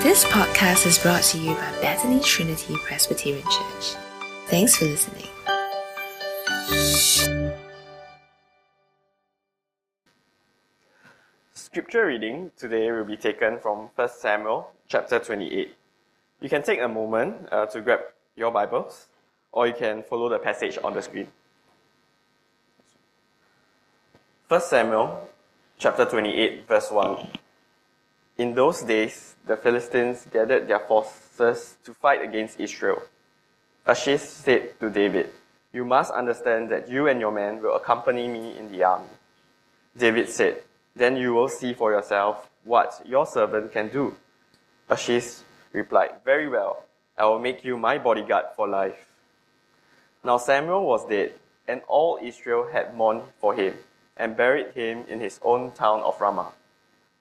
This podcast is brought to you by Bethany Trinity Presbyterian Church. Thanks for listening. Scripture reading today will be taken from 1 Samuel chapter 28. You can take a moment uh, to grab your Bibles, or you can follow the passage on the screen. 1 Samuel chapter 28, verse 1. In those days, the Philistines gathered their forces to fight against Israel. Achish said to David, You must understand that you and your men will accompany me in the army. David said, Then you will see for yourself what your servant can do. Achish replied, Very well, I will make you my bodyguard for life. Now Samuel was dead, and all Israel had mourned for him, and buried him in his own town of Ramah.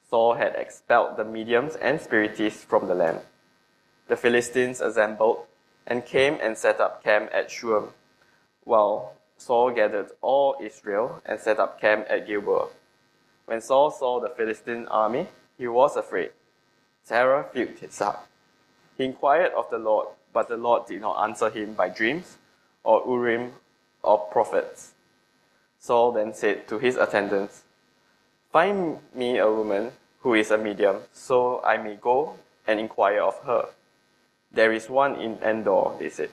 Saul had expelled the mediums and spiritists from the land. The Philistines assembled and came and set up camp at Shunem, while Saul gathered all Israel and set up camp at Gilboa. When Saul saw the Philistine army, he was afraid. Terror filled his heart. He inquired of the Lord, but the Lord did not answer him by dreams or Urim or prophets. Saul then said to his attendants, Find me a woman who is a medium, so I may go and inquire of her. There is one in Endor, they said.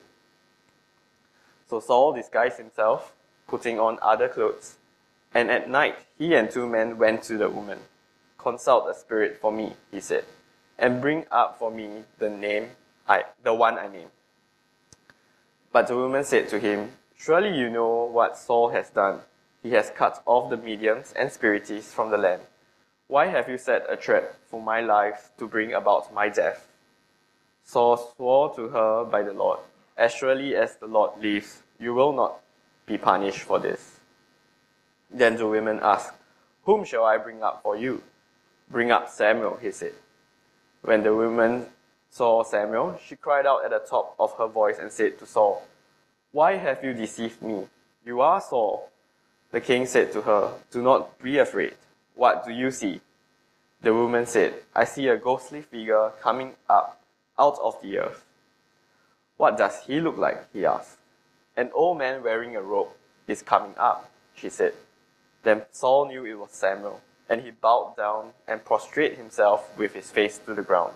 So Saul disguised himself, putting on other clothes, and at night he and two men went to the woman. Consult a spirit for me, he said, and bring up for me the name I the one I name. But the woman said to him, Surely you know what Saul has done he has cut off the mediums and spiritists from the land. Why have you set a trap for my life to bring about my death? Saul swore to her by the Lord, As surely as the Lord lives, you will not be punished for this. Then the women asked, Whom shall I bring up for you? Bring up Samuel, he said. When the woman saw Samuel, she cried out at the top of her voice and said to Saul, Why have you deceived me? You are Saul. The king said to her, Do not be afraid. What do you see? The woman said, I see a ghostly figure coming up out of the earth. What does he look like? he asked. An old man wearing a robe is coming up, she said. Then Saul knew it was Samuel, and he bowed down and prostrated himself with his face to the ground.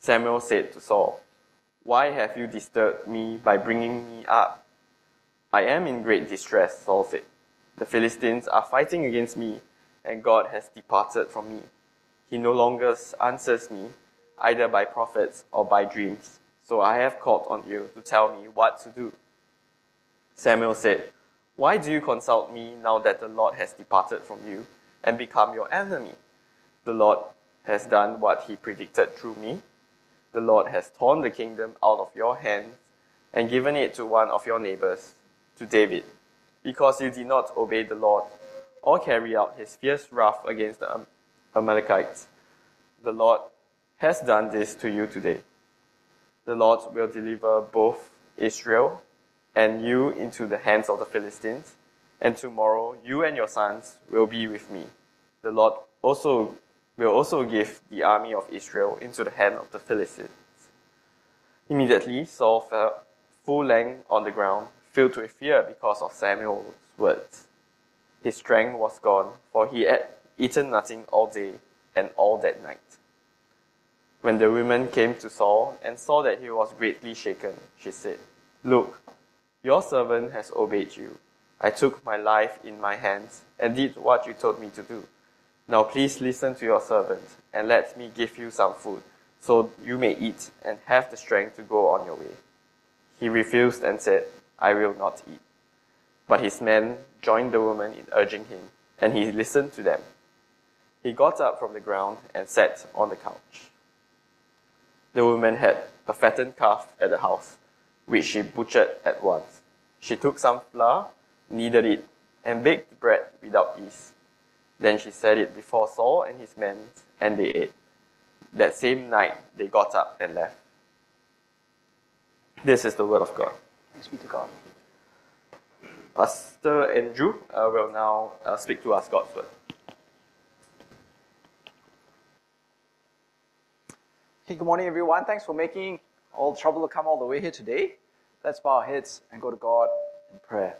Samuel said to Saul, Why have you disturbed me by bringing me up? I am in great distress, Saul said. The Philistines are fighting against me, and God has departed from me. He no longer answers me, either by prophets or by dreams. So I have called on you to tell me what to do. Samuel said, Why do you consult me now that the Lord has departed from you and become your enemy? The Lord has done what he predicted through me. The Lord has torn the kingdom out of your hands and given it to one of your neighbors, to David because you did not obey the Lord or carry out his fierce wrath against the Amalekites. The Lord has done this to you today. The Lord will deliver both Israel and you into the hands of the Philistines, and tomorrow you and your sons will be with me. The Lord also will also give the army of Israel into the hand of the Philistines. Immediately Saul fell full length on the ground filled with fear because of Samuel's words. His strength was gone, for he had eaten nothing all day and all that night. When the woman came to Saul and saw that he was greatly shaken, she said, Look, your servant has obeyed you. I took my life in my hands and did what you told me to do. Now please listen to your servant and let me give you some food so you may eat and have the strength to go on your way. He refused and said, I will not eat. But his men joined the woman in urging him, and he listened to them. He got up from the ground and sat on the couch. The woman had a fattened calf at the house, which she butchered at once. She took some flour, kneaded it, and baked bread without yeast. Then she set it before Saul and his men, and they ate. That same night, they got up and left. This is the word of God. Thanks be to God. Pastor Andrew uh, will now uh, speak to us God's word. Okay, good morning, everyone. Thanks for making all the trouble to come all the way here today. Let's bow our heads and go to God in prayer.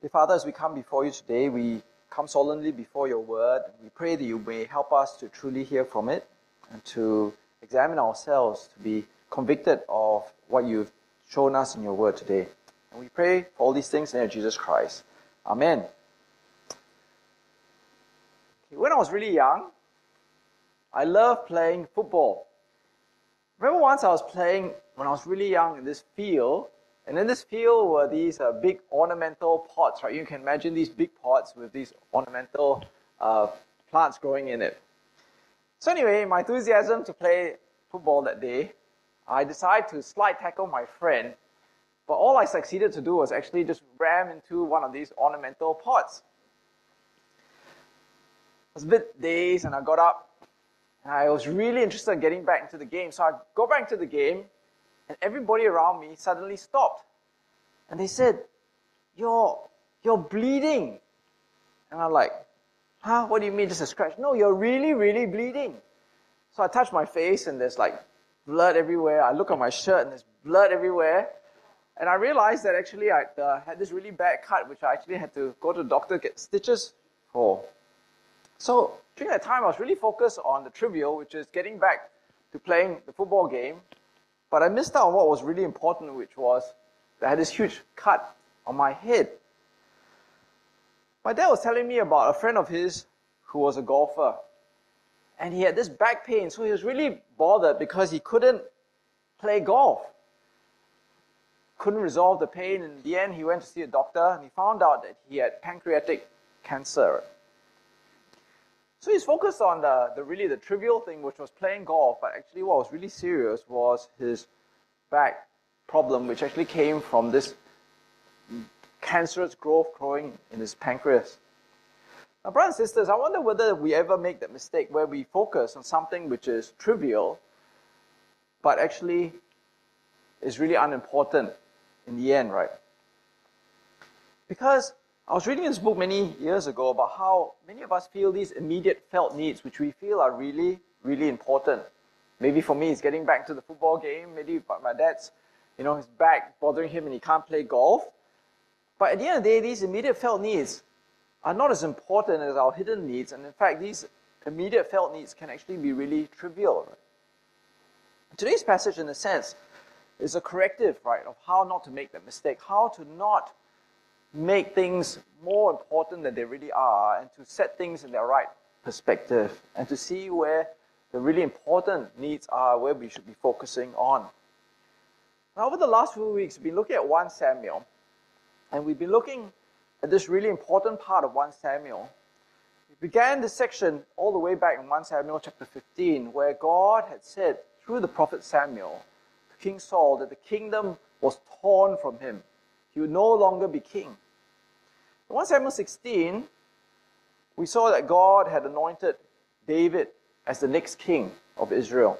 Dear Father, as we come before you today, we come solemnly before your word. We pray that you may help us to truly hear from it and to examine ourselves, to be convicted of what you've shown us in your word today. And we pray for all these things in the name of Jesus Christ. Amen. When I was really young, I loved playing football. Remember once I was playing when I was really young in this field, and in this field were these uh, big ornamental pots, right? You can imagine these big pots with these ornamental uh, plants growing in it. So anyway, my enthusiasm to play football that day, I decided to slide tackle my friend, but all I succeeded to do was actually just ram into one of these ornamental pots. I was a bit dazed and I got up and I was really interested in getting back into the game. So I go back into the game, and everybody around me suddenly stopped. And they said, You're, you're bleeding. And I'm like, Huh? What do you mean, just a scratch? No, you're really, really bleeding. So I touch my face, and there's like blood everywhere. I look at my shirt, and there's blood everywhere. And I realized that actually I uh, had this really bad cut, which I actually had to go to the doctor get stitches for. So during that time, I was really focused on the trivial, which is getting back to playing the football game. But I missed out on what was really important, which was that I had this huge cut on my head. My dad was telling me about a friend of his who was a golfer. And he had this back pain, so he was really bothered because he couldn't play golf. Couldn't resolve the pain. In the end, he went to see a doctor and he found out that he had pancreatic cancer. So he's focused on the, the really the trivial thing, which was playing golf, but actually what was really serious was his back problem, which actually came from this cancerous growth growing in his pancreas. Now, brothers and sisters, I wonder whether we ever make that mistake where we focus on something which is trivial, but actually is really unimportant in the end, right? Because I was reading this book many years ago about how many of us feel these immediate felt needs, which we feel are really, really important. Maybe for me, it's getting back to the football game. Maybe my dad's, you know, his back bothering him and he can't play golf. But at the end of the day, these immediate felt needs are not as important as our hidden needs. And in fact, these immediate felt needs can actually be really trivial. Today's passage, in a sense, is a corrective, right, of how not to make that mistake, how to not make things more important than they really are and to set things in their right perspective and to see where the really important needs are, where we should be focusing on. Now, over the last few weeks, we've been looking at 1 Samuel, and we've been looking at this really important part of 1 Samuel. We began this section all the way back in 1 Samuel chapter 15, where God had said through the prophet Samuel to King Saul that the kingdom was torn from him he would no longer be king. In 1 Samuel 16, we saw that God had anointed David as the next king of Israel.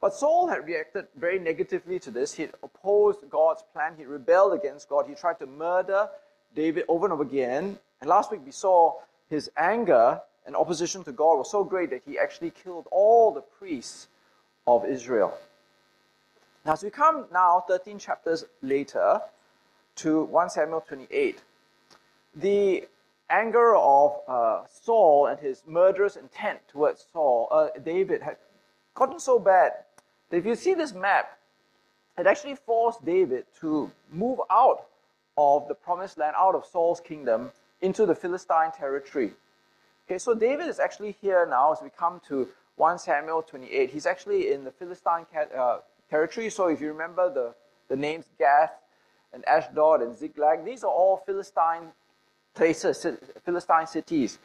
But Saul had reacted very negatively to this. He opposed God's plan. He rebelled against God. He tried to murder David over and over again. And last week we saw his anger and opposition to God was so great that he actually killed all the priests of Israel. Now, as we come now, 13 chapters later, to 1 Samuel 28. The anger of uh, Saul and his murderous intent towards Saul, uh, David, had gotten so bad that if you see this map, it actually forced David to move out of the promised land, out of Saul's kingdom, into the Philistine territory. Okay, so David is actually here now as we come to 1 Samuel 28. He's actually in the Philistine uh, territory. So if you remember the, the names Gath, and Ashdod and Ziklag. These are all Philistine places, Philistine cities.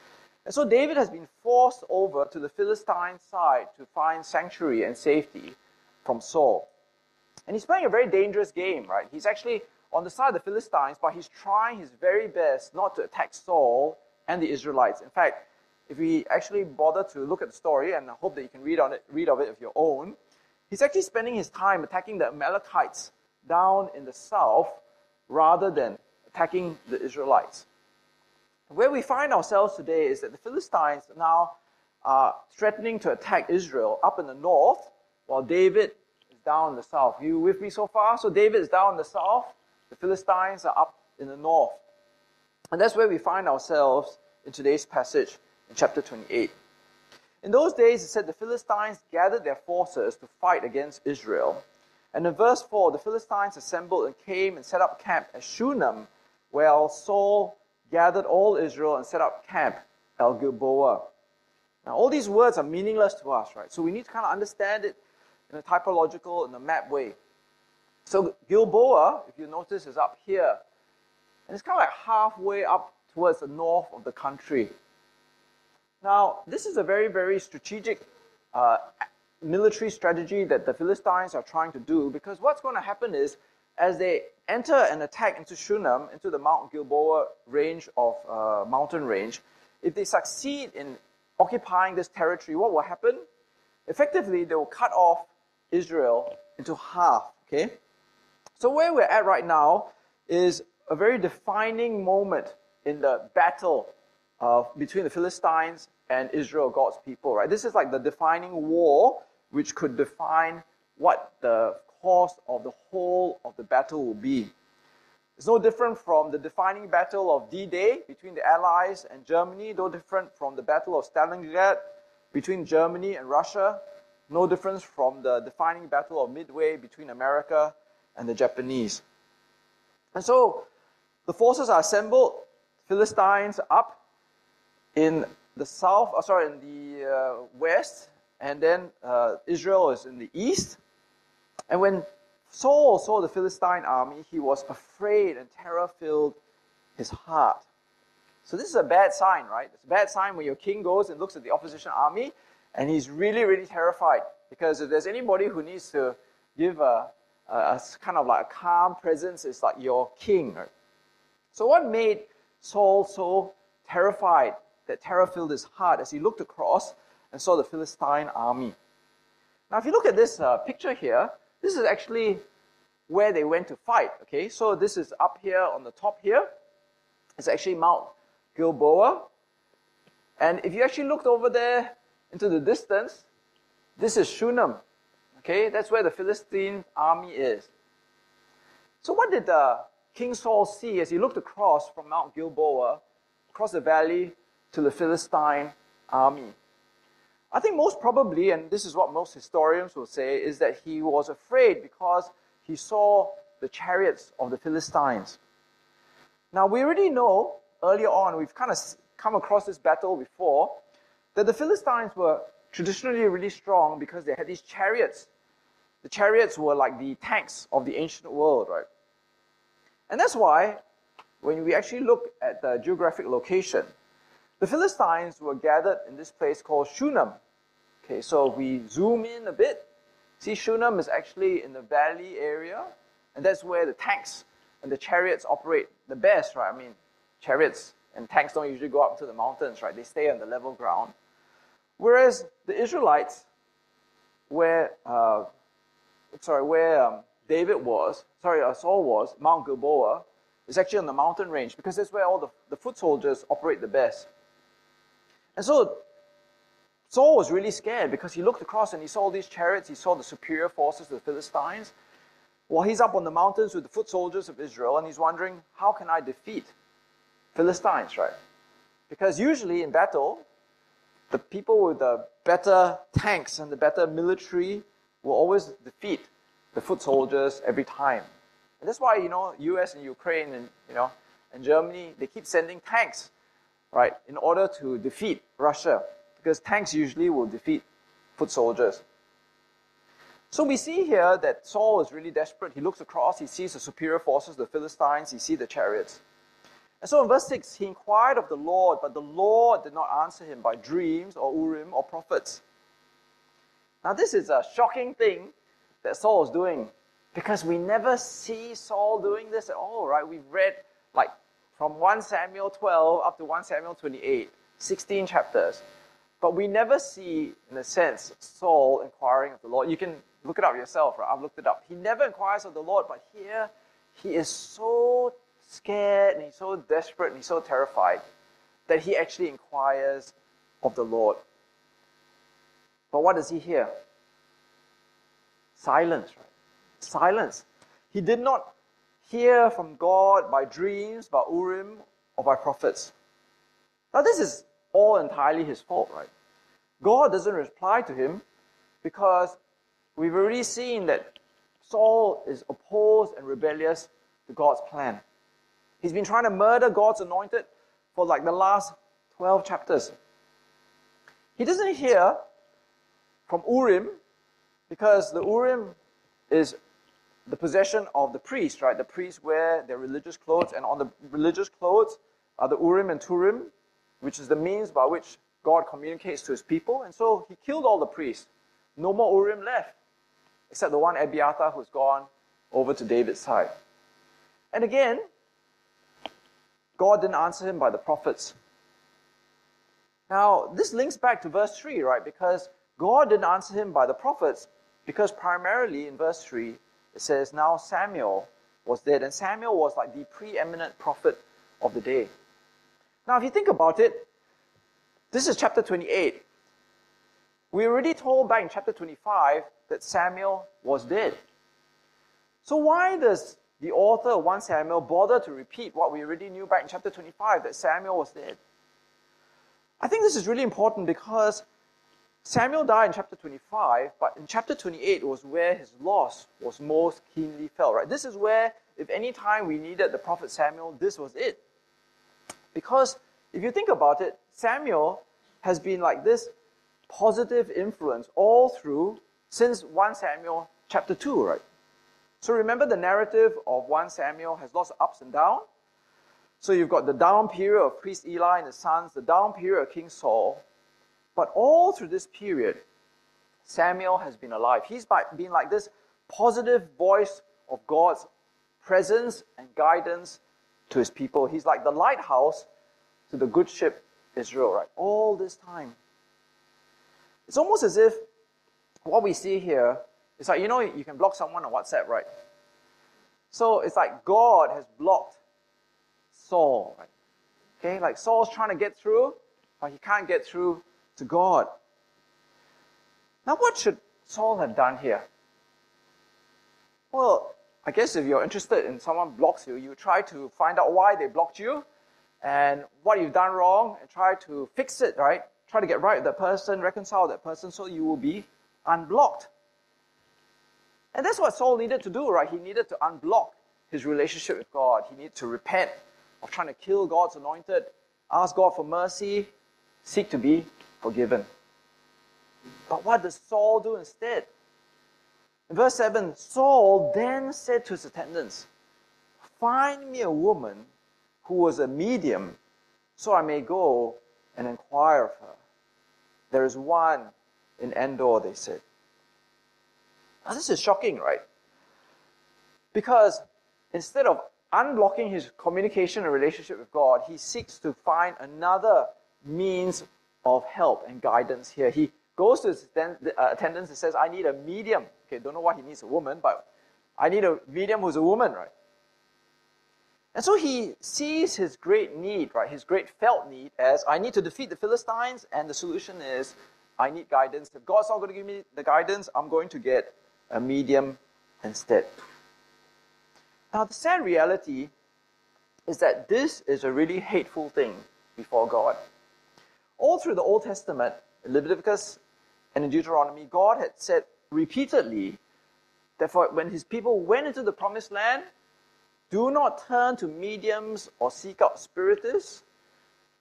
And so David has been forced over to the Philistine side to find sanctuary and safety from Saul. And he's playing a very dangerous game, right? He's actually on the side of the Philistines, but he's trying his very best not to attack Saul and the Israelites. In fact, if we actually bother to look at the story, and I hope that you can read on it, read of it of your own, he's actually spending his time attacking the Amalekites down in the south rather than attacking the Israelites. Where we find ourselves today is that the Philistines now are threatening to attack Israel up in the north, while David is down in the south. You with me so far? So David is down in the south, the Philistines are up in the north. And that's where we find ourselves in today's passage in chapter 28. In those days, it said the Philistines gathered their forces to fight against Israel. And in verse 4, the Philistines assembled and came and set up camp at Shunem, while Saul gathered all Israel and set up camp at Gilboa. Now, all these words are meaningless to us, right? So we need to kind of understand it in a typological, in a map way. So Gilboa, if you notice, is up here. And it's kind of like halfway up towards the north of the country. Now, this is a very, very strategic uh, military strategy that the Philistines are trying to do because what's going to happen is as they enter and attack into Shunem, into the Mount Gilboa range of uh, mountain range, if they succeed in occupying this territory, what will happen? Effectively, they will cut off Israel into half. Okay, so where we're at right now is a very defining moment in the battle of, between the Philistines and Israel, God's people. Right, this is like the defining war which could define what the course of the whole of the battle will be. It's no different from the defining battle of D-Day between the Allies and Germany, no different from the Battle of Stalingrad between Germany and Russia, no difference from the defining battle of Midway between America and the Japanese. And so the forces are assembled, Philistines up in the south, oh, sorry, in the uh, west, and then uh, Israel is in the east. And when Saul saw the Philistine army, he was afraid and terror filled his heart. So this is a bad sign, right? It's a bad sign when your king goes and looks at the opposition army and he's really, really terrified. Because if there's anybody who needs to give a, a, kind of like a calm presence, it's like your king. Right? So what made Saul so terrified that terror filled his heart as he looked across and saw the Philistine army? Now, if you look at this uh, picture here, this is actually where they went to fight. Okay, so this is up here on the top here. It's actually Mount Gilboa. And if you actually looked over there into the distance, this is Shunem. Okay, that's where the Philistine army is. So what did uh, King Saul see as he looked across from Mount Gilboa, across the valley to the Philistine army? I think most probably, and this is what most historians will say, is that he was afraid because he saw the chariots of the Philistines. Now, we already know earlier on, we've kind of come across this battle before, that the Philistines were traditionally really strong because they had these chariots. The chariots were like the tanks of the ancient world, right? And that's why, when we actually look at the geographic location, the Philistines were gathered in this place called Shunem. Okay, so we zoom in a bit, see Shunem is actually in the valley area, and that's where the tanks and the chariots operate the best, right? I mean, chariots and tanks don't usually go up to the mountains, right? They stay on the level ground. Whereas the Israelites, were uh, sorry, where um, David was, sorry, uh, Saul was, Mount Gilboa, is actually on the mountain range because that's where all the, the foot soldiers operate the best. And so Saul was really scared because he looked across and he saw these chariots, he saw the superior forces of the Philistines. Well, he's up on the mountains with the foot soldiers of Israel and he's wondering, how can I defeat Philistines, right? Because usually in battle, the people with the better tanks and the better military will always defeat the foot soldiers every time. And that's why, you know, US and Ukraine and, you know, and Germany, they keep sending tanks right, in order to defeat Russia, because tanks usually will defeat foot soldiers. So we see here that Saul is really desperate. He looks across, he sees the superior forces, the Philistines, he sees the chariots. And so in verse 6, he inquired of the Lord, but the Lord did not answer him by dreams or Urim or prophets. Now, this is a shocking thing that Saul is doing because we never see Saul doing this at all, right? We've read like from 1 Samuel 12 up to 1 Samuel 28, 16 chapters. But we never see, in a sense, Saul inquiring of the Lord. You can look it up yourself, right? I've looked it up. He never inquires of the Lord, but here he is so scared and he's so desperate and he's so terrified that he actually inquires of the Lord. But what does he hear? Silence, right? Silence. He did not hear from God by dreams, by Urim, or by prophets. Now, this is all entirely his fault, right? God doesn't reply to him because we've already seen that Saul is opposed and rebellious to God's plan. He's been trying to murder God's anointed for like the last 12 chapters. He doesn't hear from Urim because the Urim is the possession of the priest, right? The priests wear their religious clothes, and on the religious clothes are the Urim and Thummim, which is the means by which God communicates to his people. And so he killed all the priests. No more Urim left, except the one Abiathar who's gone over to David's side. And again, God didn't answer him by the prophets. Now, this links back to verse 3, right? Because God didn't answer him by the prophets, because primarily in verse 3, it says, Now Samuel was dead, and Samuel was like the preeminent prophet of the day. Now, if you think about it, this is chapter 28. We already told back in chapter 25 that Samuel was dead. So, why does the author of 1 Samuel bother to repeat what we already knew back in chapter 25 that Samuel was dead? I think this is really important because Samuel died in chapter 25, but in chapter 28 was where his loss was most keenly felt, right? This is where, if any time we needed the prophet Samuel, this was it. Because if you think about it, Samuel has been like this positive influence all through since 1 Samuel chapter 2, right? So remember the narrative of 1 Samuel has lots of ups and downs. So you've got the down period of priest Eli and his sons, the down period of King Saul. But all through this period, Samuel has been alive. He's been like this positive voice of God's presence and guidance to his people. He's like the lighthouse to the good ship Israel, right? All this time. It's almost as if what we see here is like, you know, you can block someone on WhatsApp, right? So it's like God has blocked Saul, right? Okay, like Saul's trying to get through, but he can't get through to God. Now, what should Saul have done here? Well, I guess if you're interested in someone blocks you, you try to find out why they blocked you and what you've done wrong and try to fix it, right? Try to get right with that person, reconcile that person so you will be unblocked. And that's what Saul needed to do, right? He needed to unblock his relationship with God. He needed to repent of trying to kill God's anointed, ask God for mercy, seek to be forgiven. But what does Saul do instead? In verse 7, Saul then said to his attendants, Find me a woman who was a medium, so I may go and inquire of her. There is one in Endor, they said. Now, this is shocking, right? Because instead of unblocking his communication and relationship with God, he seeks to find another means of help and guidance here. He goes to his uh, attendants and says, I need a medium. Okay, don't know why he needs a woman, but I need a medium who's a woman, right? And so he sees his great need, right, his great felt need as I need to defeat the Philistines, and the solution is I need guidance. If God's not going to give me the guidance, I'm going to get a medium instead. Now, the sad reality is that this is a really hateful thing before God. All through the Old Testament, Leviticus and in Deuteronomy, God had said repeatedly that for when his people went into the promised land, do not turn to mediums or seek out spiritists.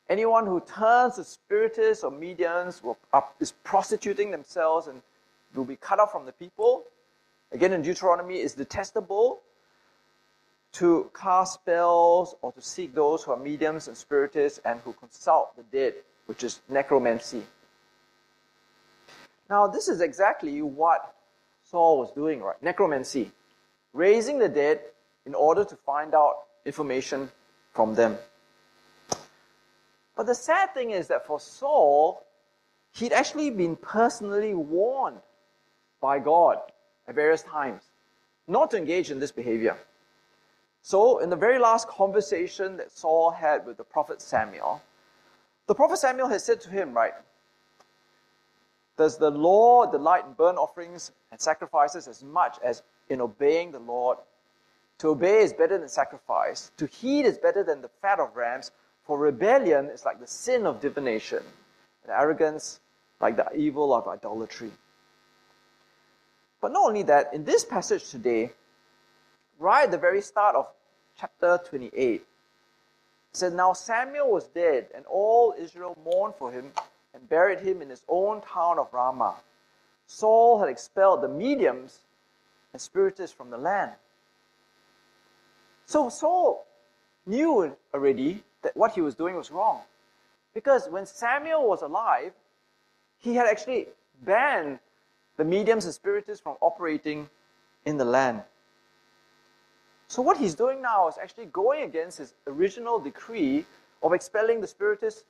Anyone who turns to spiritists or mediums will, uh, is prostituting themselves and will be cut off from the people. Again, in Deuteronomy, it's detestable to cast spells or to seek those who are mediums and spiritists and who consult the dead, which is necromancy. Now, this is exactly what Saul was doing, right? Necromancy. Raising the dead in order to find out information from them. But the sad thing is that for Saul, he'd actually been personally warned by God at various times not to engage in this behavior. So, in the very last conversation that Saul had with the prophet Samuel, the prophet Samuel had said to him, right, Does the Lord delight in burnt offerings and sacrifices as much as in obeying the Lord? To obey is better than sacrifice. To heed is better than the fat of rams. For rebellion is like the sin of divination, and arrogance like the evil of idolatry. But not only that, in this passage today, right at the very start of chapter 28, it said, Now Samuel was dead, and all Israel mourned for him and buried him in his own town of Ramah. Saul had expelled the mediums and spiritists from the land. So Saul knew already that what he was doing was wrong. Because when Samuel was alive, he had actually banned the mediums and spiritists from operating in the land. So what he's doing now is actually going against his original decree of expelling the spiritists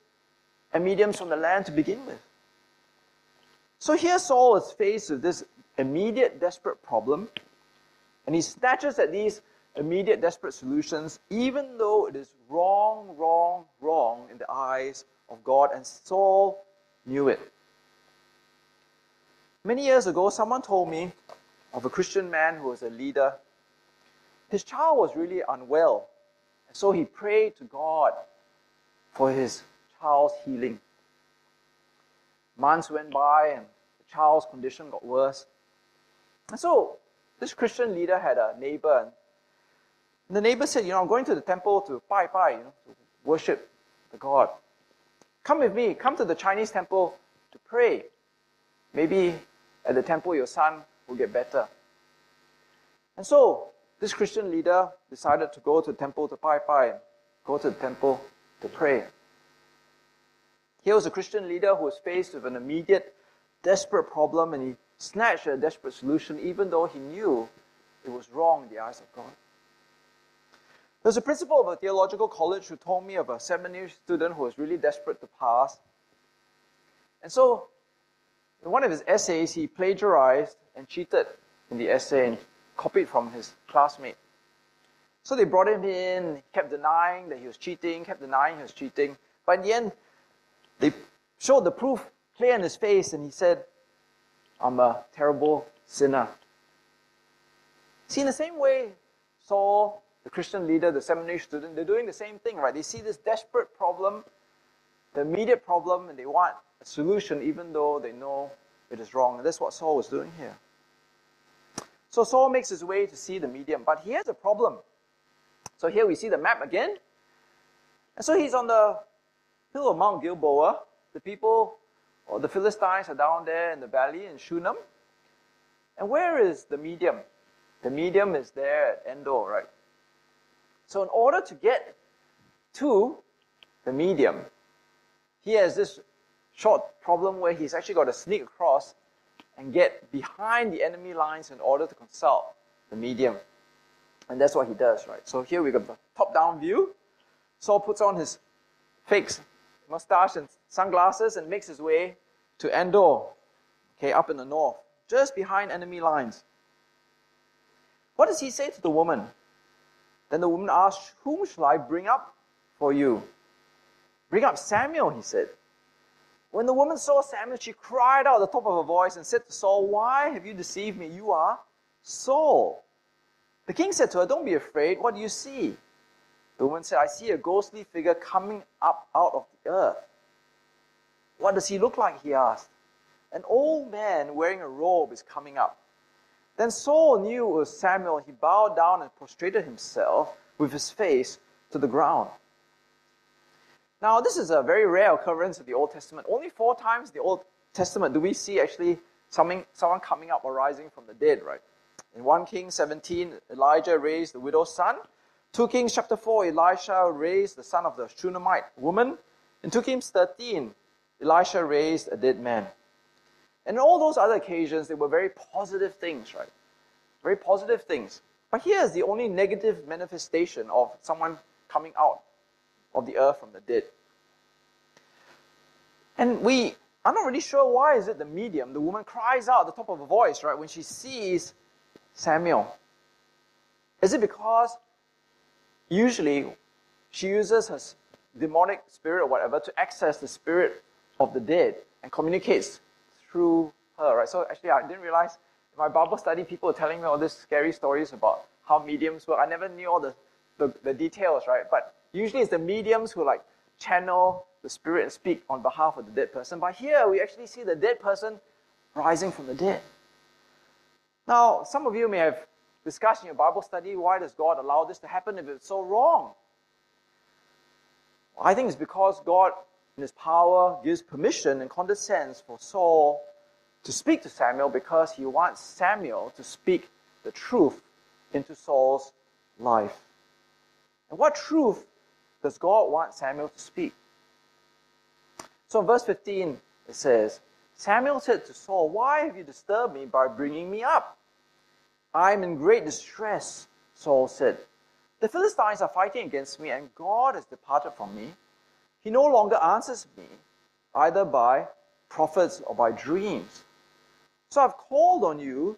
and mediums from the land to begin with. So here Saul is faced with this immediate, desperate problem, and he snatches at these immediate, desperate solutions, even though it is wrong, wrong, wrong in the eyes of God, and Saul knew it. Many years ago, someone told me of a Christian man who was a leader. His child was really unwell, and so he prayed to God for his child's healing. Months went by, and the child's condition got worse. And so, this Christian leader had a neighbor, and the neighbor said, You know, I'm going to the temple to bai bai, you know, to worship the God. Come with me, come to the Chinese temple to pray. Maybe at the temple your son will get better. And so, this Christian leader decided to go to the temple to bai bai, go to the temple to pray. Here was a Christian leader who was faced with an immediate, desperate problem, and he snatched a desperate solution, even though he knew it was wrong in the eyes of God. There's a principal of a theological college who told me of a seminary student who was really desperate to pass. And so, in one of his essays, he plagiarized and cheated in the essay and copied from his classmate. So they brought him in, he kept denying that he was cheating, kept denying he was cheating. But in the end, they showed the proof clear in his face, and he said, I'm a terrible sinner. See, in the same way, Saul the Christian leader, the seminary student, they're doing the same thing, right? They see this desperate problem, the immediate problem, and they want a solution even though they know it is wrong. And that's what Saul was doing here. So Saul makes his way to see the medium, but he has a problem. So here we see the map again. And so he's on the hill of Mount Gilboa. The people, or the Philistines, are down there in the valley in Shunem. And where is the medium? The medium is there at Endor, right? So in order to get to the medium, he has this short problem where he's actually got to sneak across and get behind the enemy lines in order to consult the medium. And that's what he does, right? So here we got the top-down view. Saul puts on his fake mustache and sunglasses and makes his way to Endor, okay, up in the north, just behind enemy lines. What does he say to the woman? Then the woman asked, Whom shall I bring up for you? Bring up Samuel, he said. When the woman saw Samuel, she cried out at the top of her voice and said to Saul, Why have you deceived me? You are Saul. The king said to her, Don't be afraid. What do you see? The woman said, I see a ghostly figure coming up out of the earth. What does he look like? He asked. An old man wearing a robe is coming up. Then Saul knew it was Samuel. He bowed down and prostrated himself with his face to the ground. Now, this is a very rare occurrence in the Old Testament. Only four times in the Old Testament do we see actually someone, someone coming up or rising from the dead, right? In 1 Kings 17, Elijah raised the widow's son. 2 Kings chapter 4, Elisha raised the son of the Shunammite woman. In 2 Kings 13, Elisha raised a dead man. And all those other occasions, they were very positive things, right? Very positive things. But here is the only negative manifestation of someone coming out of the earth from the dead. And we are not really sure why is it the medium. The woman cries out at the top of her voice, right, when she sees Samuel. Is it because usually she uses her demonic spirit or whatever to access the spirit of the dead and communicates through her, right? So actually, I didn't realize in my Bible study, people were telling me all these scary stories about how mediums work. I never knew all the, the, the details, right? But usually it's the mediums who like channel the spirit and speak on behalf of the dead person. But here we actually see the dead person rising from the dead. Now, some of you may have discussed in your Bible study why does God allow this to happen if it's so wrong? I think it's because God, in His power, gives permission and condescends for Saul to speak to Samuel because he wants Samuel to speak the truth into Saul's life. And what truth does God want Samuel to speak? So in verse 15, it says, Samuel said to Saul, Why have you disturbed me by bringing me up? I am in great distress, Saul said. The Philistines are fighting against me, and God has departed from me. He no longer answers me, either by prophets or by dreams. So I've called on you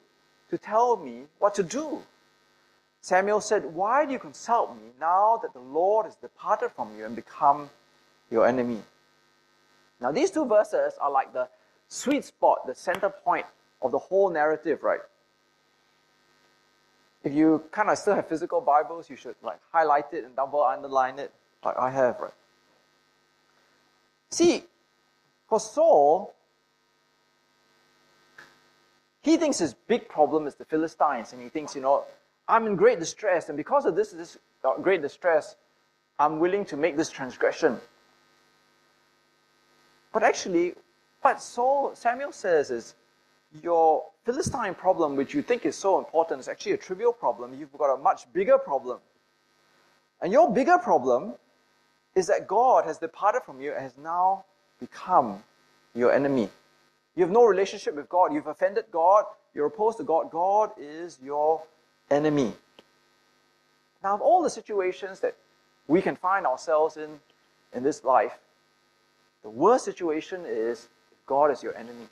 to tell me what to do. Samuel said, Why do you consult me now that the Lord has departed from you and become your enemy? Now, these two verses are like the sweet spot, the center point of the whole narrative, right? If you kind of still have physical Bibles, you should like highlight it and double underline it, like I have, right? See, for Saul, he thinks his big problem is the Philistines, and he thinks, you know, I'm in great distress, and because of this, this uh, great distress, I'm willing to make this transgression. But actually, what Saul, Samuel says is, your Philistine problem, which you think is so important, is actually a trivial problem. You've got a much bigger problem. And your bigger problem is that God has departed from you and has now become your enemy. You have no relationship with God. You've offended God. You're opposed to God. God is your enemy. Now, of all the situations that we can find ourselves in in this life, the worst situation is if God is your enemy.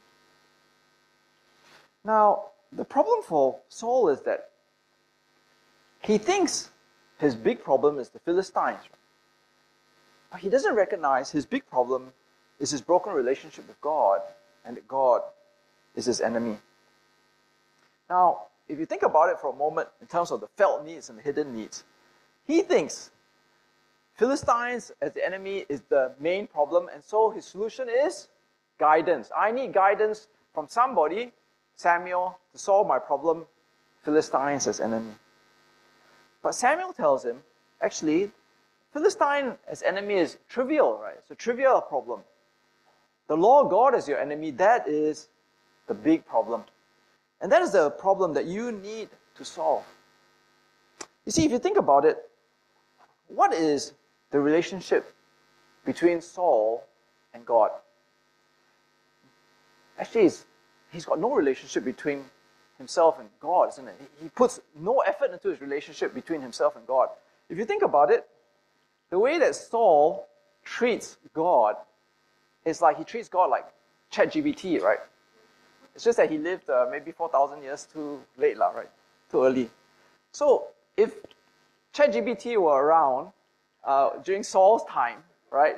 Now, the problem for Saul is that he thinks his big problem is the Philistines. But he doesn't recognize his big problem is his broken relationship with God and that God is his enemy. Now, if you think about it for a moment in terms of the felt needs and the hidden needs, he thinks Philistines as the enemy is the main problem, and so his solution is guidance. I need guidance from somebody, Samuel, to solve my problem, Philistines as enemy. But Samuel tells him, actually, Philistine as enemy is trivial, right? It's a trivial problem. The law of God is your enemy. That is the big problem. And that is the problem that you need to solve. You see, if you think about it, what is the relationship between Saul and God? Actually, he's got no relationship between himself and God, isn't it? He puts no effort into his relationship between himself and God. If you think about it, the way that Saul treats God is like he treats God like ChatGPT, right? It's just that he lived uh, maybe 4,000 years too late, lah, right? Too early. So if ChatGPT were around uh, during Saul's time, right,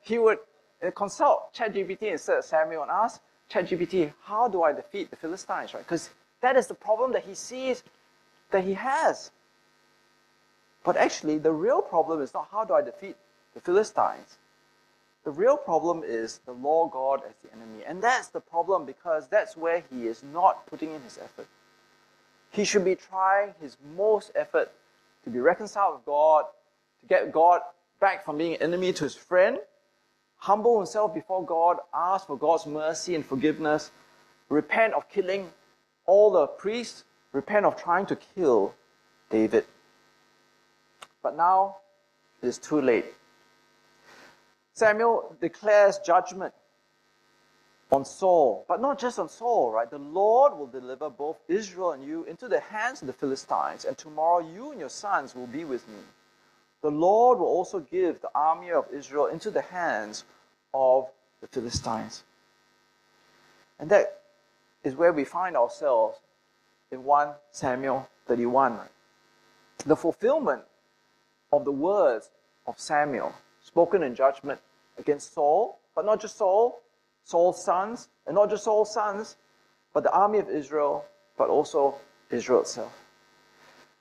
he would uh, consult ChatGPT instead of Samuel and ask ChatGPT, how do I defeat the Philistines, right? Because that is the problem that he sees that he has. But actually, the real problem is not how do I defeat the Philistines. The real problem is the Lord God as the enemy. And that's the problem because that's where he is not putting in his effort. He should be trying his most effort to be reconciled with God, to get God back from being an enemy to his friend, humble himself before God, ask for God's mercy and forgiveness, repent of killing all the priests, repent of trying to kill David. But now it is too late. Samuel declares judgment on Saul, but not just on Saul, right? The Lord will deliver both Israel and you into the hands of the Philistines, and tomorrow you and your sons will be with me. The Lord will also give the army of Israel into the hands of the Philistines. And that is where we find ourselves in 1 Samuel 31. The fulfillment of the words of Samuel spoken in judgment against Saul, but not just Saul, Saul's sons, and not just Saul's sons, but the army of Israel, but also Israel itself.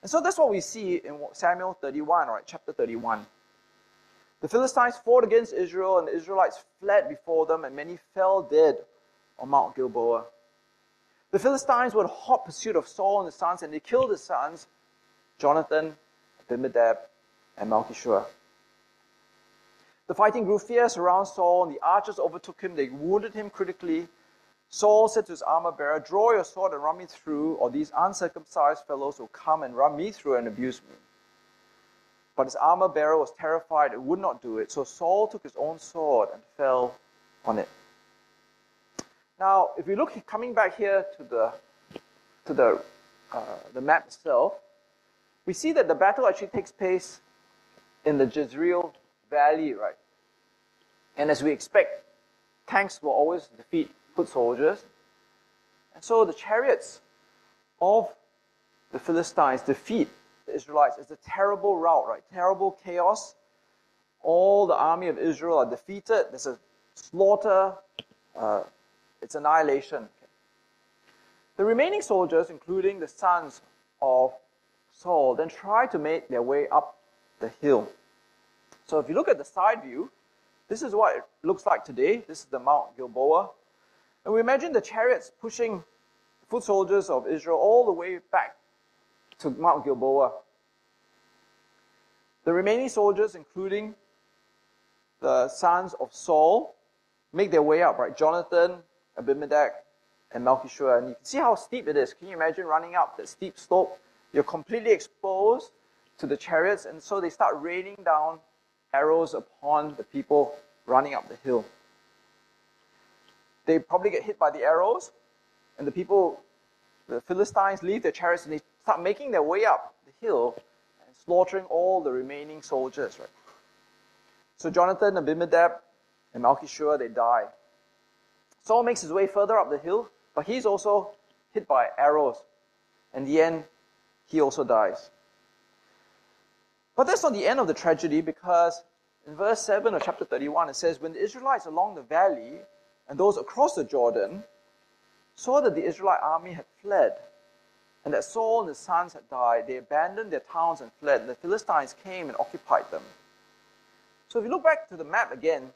And so that's what we see in Samuel 31, right, chapter 31. The Philistines fought against Israel, and the Israelites fled before them, and many fell dead on Mount Gilboa. The Philistines were in hot pursuit of Saul and his sons, and they killed his sons, Jonathan, Abinadab, and Malchishua. The fighting grew fierce around Saul, and the archers overtook him. They wounded him critically. Saul said to his armor bearer, Draw your sword and run me through, or these uncircumcised fellows will come and run me through and abuse me. But his armor bearer was terrified and would not do it. So Saul took his own sword and fell on it. Now, if we look coming back here to the to the uh, the map itself, we see that the battle actually takes place in the Jezreel Valley, right? And as we expect, tanks will always defeat foot soldiers. And so the chariots of the Philistines defeat the Israelites. It's a terrible rout, right? Terrible chaos. All the army of Israel are defeated. There's a slaughter. Uh, it's annihilation. The remaining soldiers, including the sons of Saul, then try to make their way up the hill. So if you look at the side view, this is what it looks like today. This is the Mount Gilboa. And we imagine the chariots pushing foot soldiers of Israel all the way back to Mount Gilboa. The remaining soldiers, including the sons of Saul, make their way up, right? Jonathan, Abimelech, and Malchishua. And you can see how steep it is. Can you imagine running up that steep slope? You're completely exposed to the chariots, and so they start raining down arrows upon the people running up the hill. They probably get hit by the arrows, and the people, the Philistines, leave their chariots and they start making their way up the hill and slaughtering all the remaining soldiers, right? So Jonathan, Abinadab, and Malchishua, they die. Saul makes his way further up the hill, but he's also hit by arrows. In the end, he also dies. But that's not the end of the tragedy because in verse 7 of chapter 31 it says, When the Israelites along the valley and those across the Jordan saw that the Israelite army had fled and that Saul and his sons had died, they abandoned their towns and fled, and the Philistines came and occupied them. So if you look back to the map again,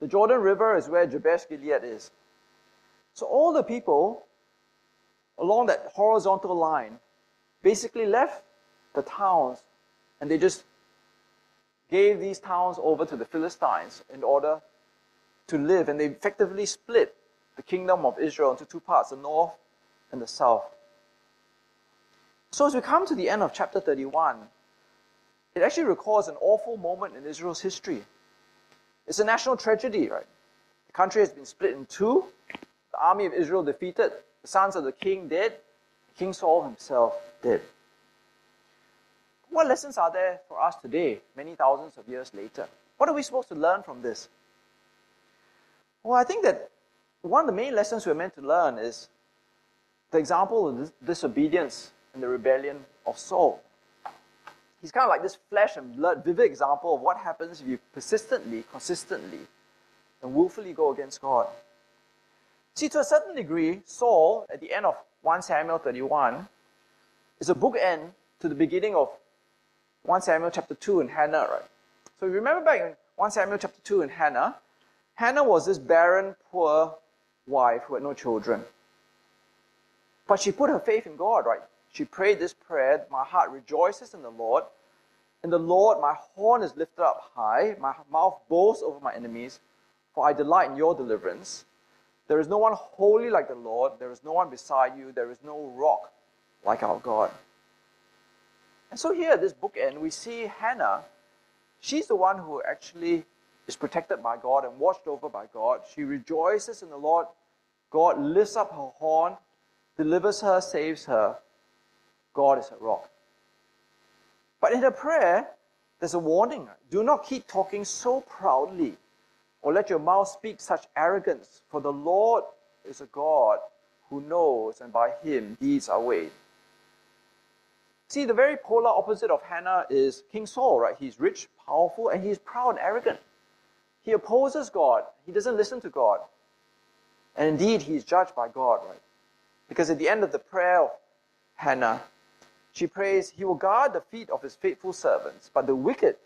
the Jordan River is where Jabesh Gilead is. So all the people along that horizontal line basically left the towns and they just gave these towns over to the Philistines in order to live. And they effectively split the kingdom of Israel into two parts the north and the south. So as we come to the end of chapter 31, it actually records an awful moment in Israel's history. It's a national tragedy, right? The country has been split in two, the army of Israel defeated, the sons of the king dead, King Saul himself dead. What lessons are there for us today, many thousands of years later? What are we supposed to learn from this? Well, I think that one of the main lessons we're meant to learn is the example of disobedience and the rebellion of Saul he's kind of like this flesh and blood, vivid example of what happens if you persistently, consistently, and willfully go against God. See, to a certain degree, Saul, at the end of 1 Samuel 31, is a bookend to the beginning of 1 Samuel chapter 2 and Hannah, right? So if you remember back in 1 Samuel chapter 2 and Hannah, Hannah was this barren, poor wife who had no children. But she put her faith in God, right? She prayed this prayer My heart rejoices in the Lord. In the Lord, my horn is lifted up high, my mouth boasts over my enemies, for I delight in your deliverance. There is no one holy like the Lord, there is no one beside you, there is no rock like our God. And so here, at this bookend, we see Hannah. She's the one who actually is protected by God and watched over by God. She rejoices in the Lord. God lifts up her horn, delivers her, saves her. God is a rock. But in her prayer, there's a warning. Do not keep talking so proudly, or let your mouth speak such arrogance, for the Lord is a God who knows, and by him deeds are weighed. See, the very polar opposite of Hannah is King Saul, right? He's rich, powerful, and he's proud and arrogant. he opposes God. He doesn't listen to God. And indeed, he is judged by God, right? Because at the end of the prayer of Hannah, she prays, He will guard the feet of His faithful servants, but the wicked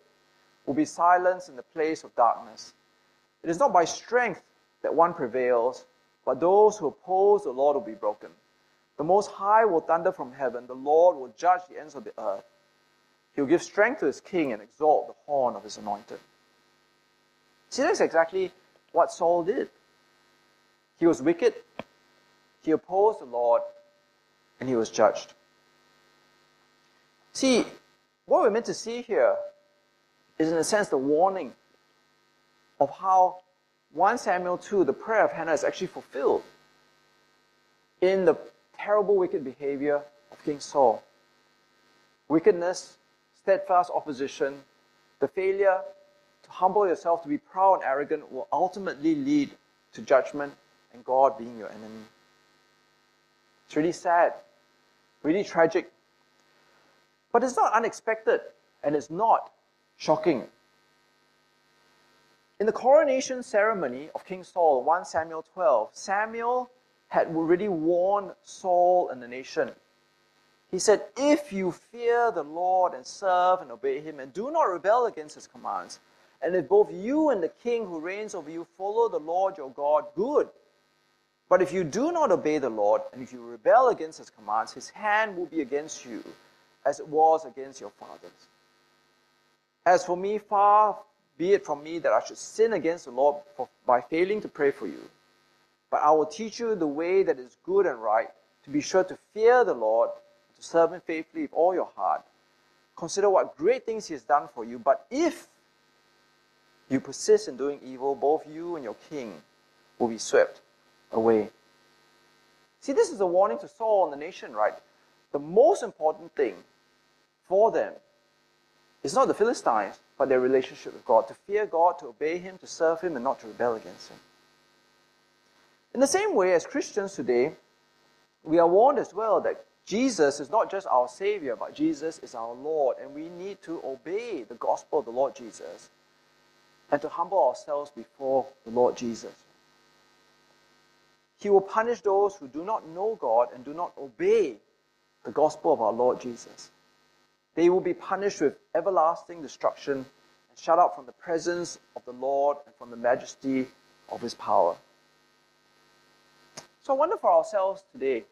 will be silenced in the place of darkness. It is not by strength that one prevails, but those who oppose the Lord will be broken. The Most High will thunder from heaven, the Lord will judge the ends of the earth. He will give strength to His king and exalt the horn of His anointed. See, that's exactly what Saul did. He was wicked, he opposed the Lord, and he was judged. See, what we're meant to see here is, in a sense, the warning of how 1 Samuel 2, the prayer of Hannah, is actually fulfilled in the terrible, wicked behavior of King Saul. Wickedness, steadfast opposition, the failure to humble yourself, to be proud and arrogant, will ultimately lead to judgment and God being your enemy. It's really sad, really tragic but it's not unexpected and it's not shocking. In the coronation ceremony of King Saul, 1 Samuel 12, Samuel had already warned Saul and the nation. He said, If you fear the Lord and serve and obey him and do not rebel against his commands, and if both you and the king who reigns over you follow the Lord your God, good. But if you do not obey the Lord, and if you rebel against his commands, his hand will be against you, as it was against your fathers. As for me, far be it from me that I should sin against the Lord for, by failing to pray for you. But I will teach you the way that is good and right, to be sure to fear the Lord, to serve Him faithfully with all your heart. Consider what great things He has done for you. But if you persist in doing evil, both you and your king will be swept away. See, this is a warning to Saul and the nation, right? The most important thing for them is not the Philistines, but their relationship with God. To fear God, to obey Him, to serve Him, and not to rebel against Him. In the same way, as Christians today, we are warned as well that Jesus is not just our Savior, but Jesus is our Lord, and we need to obey the gospel of the Lord Jesus and to humble ourselves before the Lord Jesus. He will punish those who do not know God and do not obey the gospel of our Lord Jesus. They will be punished with everlasting destruction and shut out from the presence of the Lord and from the majesty of his power. So I wonder for ourselves today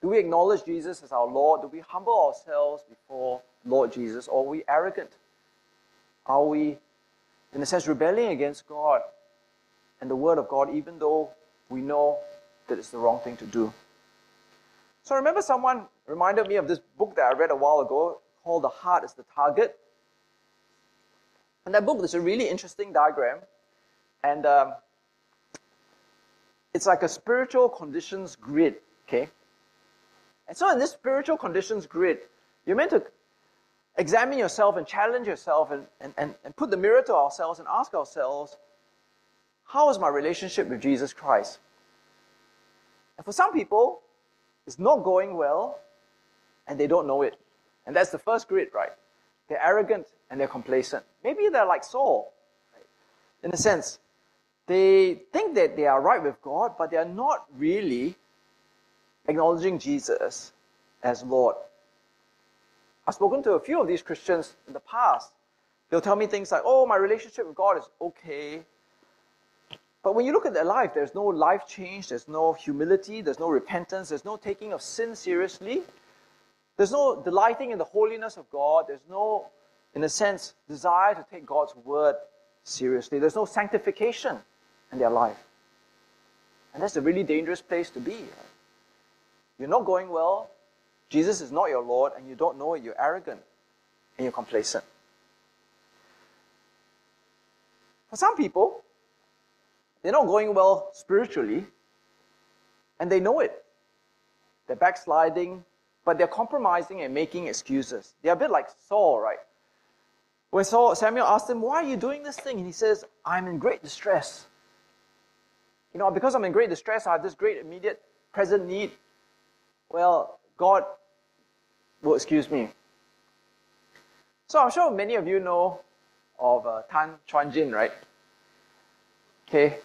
do we acknowledge Jesus as our Lord? Do we humble ourselves before Lord Jesus? Or are we arrogant? Are we, in a sense, rebelling against God and the Word of God, even though we know that it's the wrong thing to do? So I remember someone reminded me of this book that I read a while ago called The Heart is the Target. And that book, there's a really interesting diagram. And um, it's like a spiritual conditions grid, okay? And so in this spiritual conditions grid, you're meant to examine yourself and challenge yourself and, and, and, and put the mirror to ourselves and ask ourselves, how is my relationship with Jesus Christ? And for some people, it's not going well, and they don't know it. And that's the first grid, right? They're arrogant and they're complacent. Maybe they're like Saul, right? in a sense. They think that they are right with God, but they are not really acknowledging Jesus as Lord. I've spoken to a few of these Christians in the past. They'll tell me things like, oh, my relationship with God is okay. But when you look at their life, there's no life change, there's no humility, there's no repentance, there's no taking of sin seriously, there's no delighting in the holiness of God, there's no, in a sense, desire to take God's word seriously, there's no sanctification in their life. And that's a really dangerous place to be. You're not going well, Jesus is not your Lord, and you don't know it, you're arrogant and you're complacent. For some people, they're not going well spiritually, and they know it. They're backsliding, but they're compromising and making excuses. They're a bit like Saul, right? When Saul, Samuel asked him, Why are you doing this thing? And he says, I'm in great distress. You know, because I'm in great distress, I have this great immediate present need. Well, God will excuse me. So I'm sure many of you know of uh, Tan Chuan Jin, right? Okay,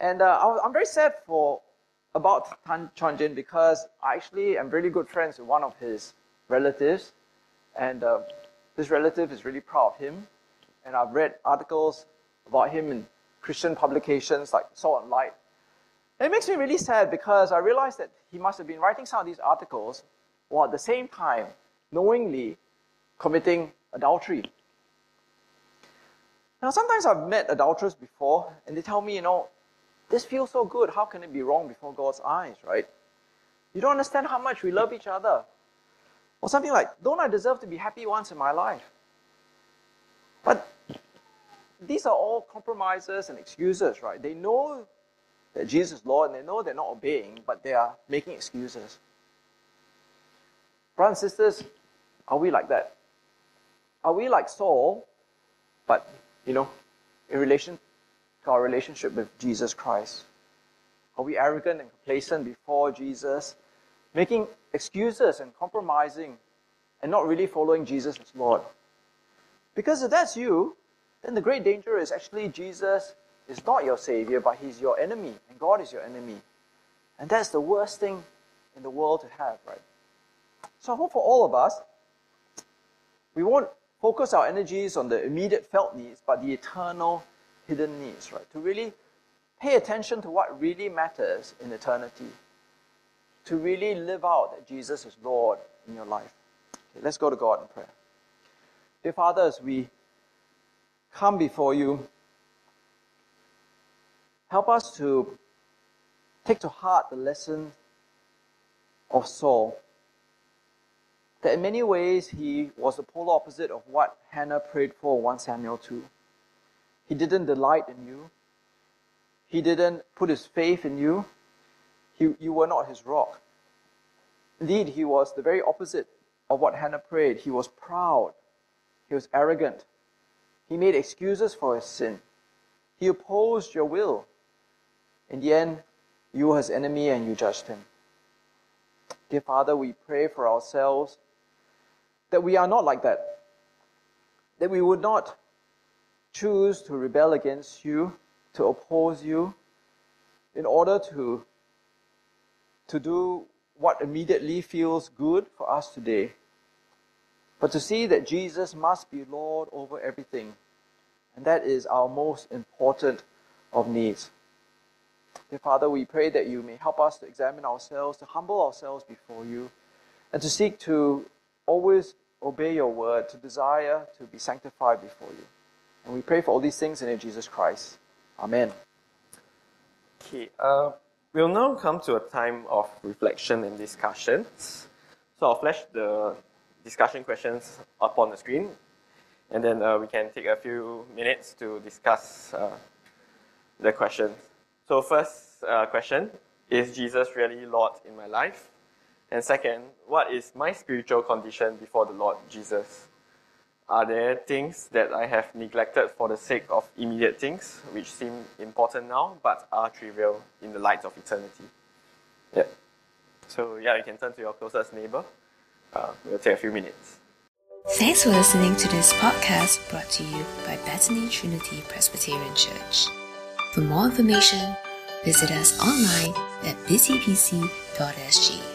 and uh, I'm very sad for about Tan Chuan Jin because I actually am really good friends with one of his relatives, and uh, this relative is really proud of him. And I've read articles about him in Christian publications like Salt and Light. It makes me really sad because I realized that he must have been writing some of these articles while at the same time knowingly committing adultery. Now, sometimes I've met adulterers before, and they tell me, you know, this feels so good. How can it be wrong before God's eyes, right? You don't understand how much we love each other. Or something like, don't I deserve to be happy once in my life? But these are all compromises and excuses, right? They know that Jesus is Lord and they know they're not obeying, but they are making excuses. Brothers and sisters, are we like that? Are we like Saul, but, you know, in relation to our relationship with Jesus Christ? Are we arrogant and complacent before Jesus, making excuses and compromising and not really following Jesus as Lord? Because if that's you, then the great danger is actually Jesus is not your Savior, but He's your enemy, and God is your enemy. And that's the worst thing in the world to have, right? So I hope for all of us, we won't focus our energies on the immediate felt needs, but the eternal hidden needs, right? To really pay attention to what really matters in eternity. To really live out that Jesus is Lord in your life. Okay, let's go to God in prayer. Dear Father, as we come before you, help us to take to heart the lesson of Saul. That in many ways he was the polar opposite of what Hannah prayed for in 1 Samuel 2. He didn't delight in you. He didn't put his faith in you. He, you were not his rock. Indeed, he was the very opposite of what Hannah prayed. He was proud. He was arrogant. He made excuses for his sin. He opposed your will. In the end, you were his enemy and you judged him. Dear Father, we pray for ourselves that we are not like that. That we would not choose to rebel against you, to oppose you, in order to, to do what immediately feels good for us today. But to see that Jesus must be Lord over everything. And that is our most important of needs. Dear Father, we pray that you may help us to examine ourselves, to humble ourselves before you, and to seek to always obey your word, to desire to be sanctified before you. And we pray for all these things in Jesus Christ. Amen. Okay, uh, we'll now come to a time of reflection and discussions. So I'll flash the discussion questions up on the screen, and then uh, we can take a few minutes to discuss uh, the questions. So first uh, question, is Jesus really Lord in my life? And second, what is my spiritual condition before the Lord Jesus? Are there things that I have neglected for the sake of immediate things, which seem important now, but are trivial in the light of eternity? Yeah. So, yeah, you can turn to your closest neighbor. Uh, we'll take a few minutes. Thanks for listening to this podcast brought to you by Bethany Trinity Presbyterian Church. For more information, visit us online at busypc.sg.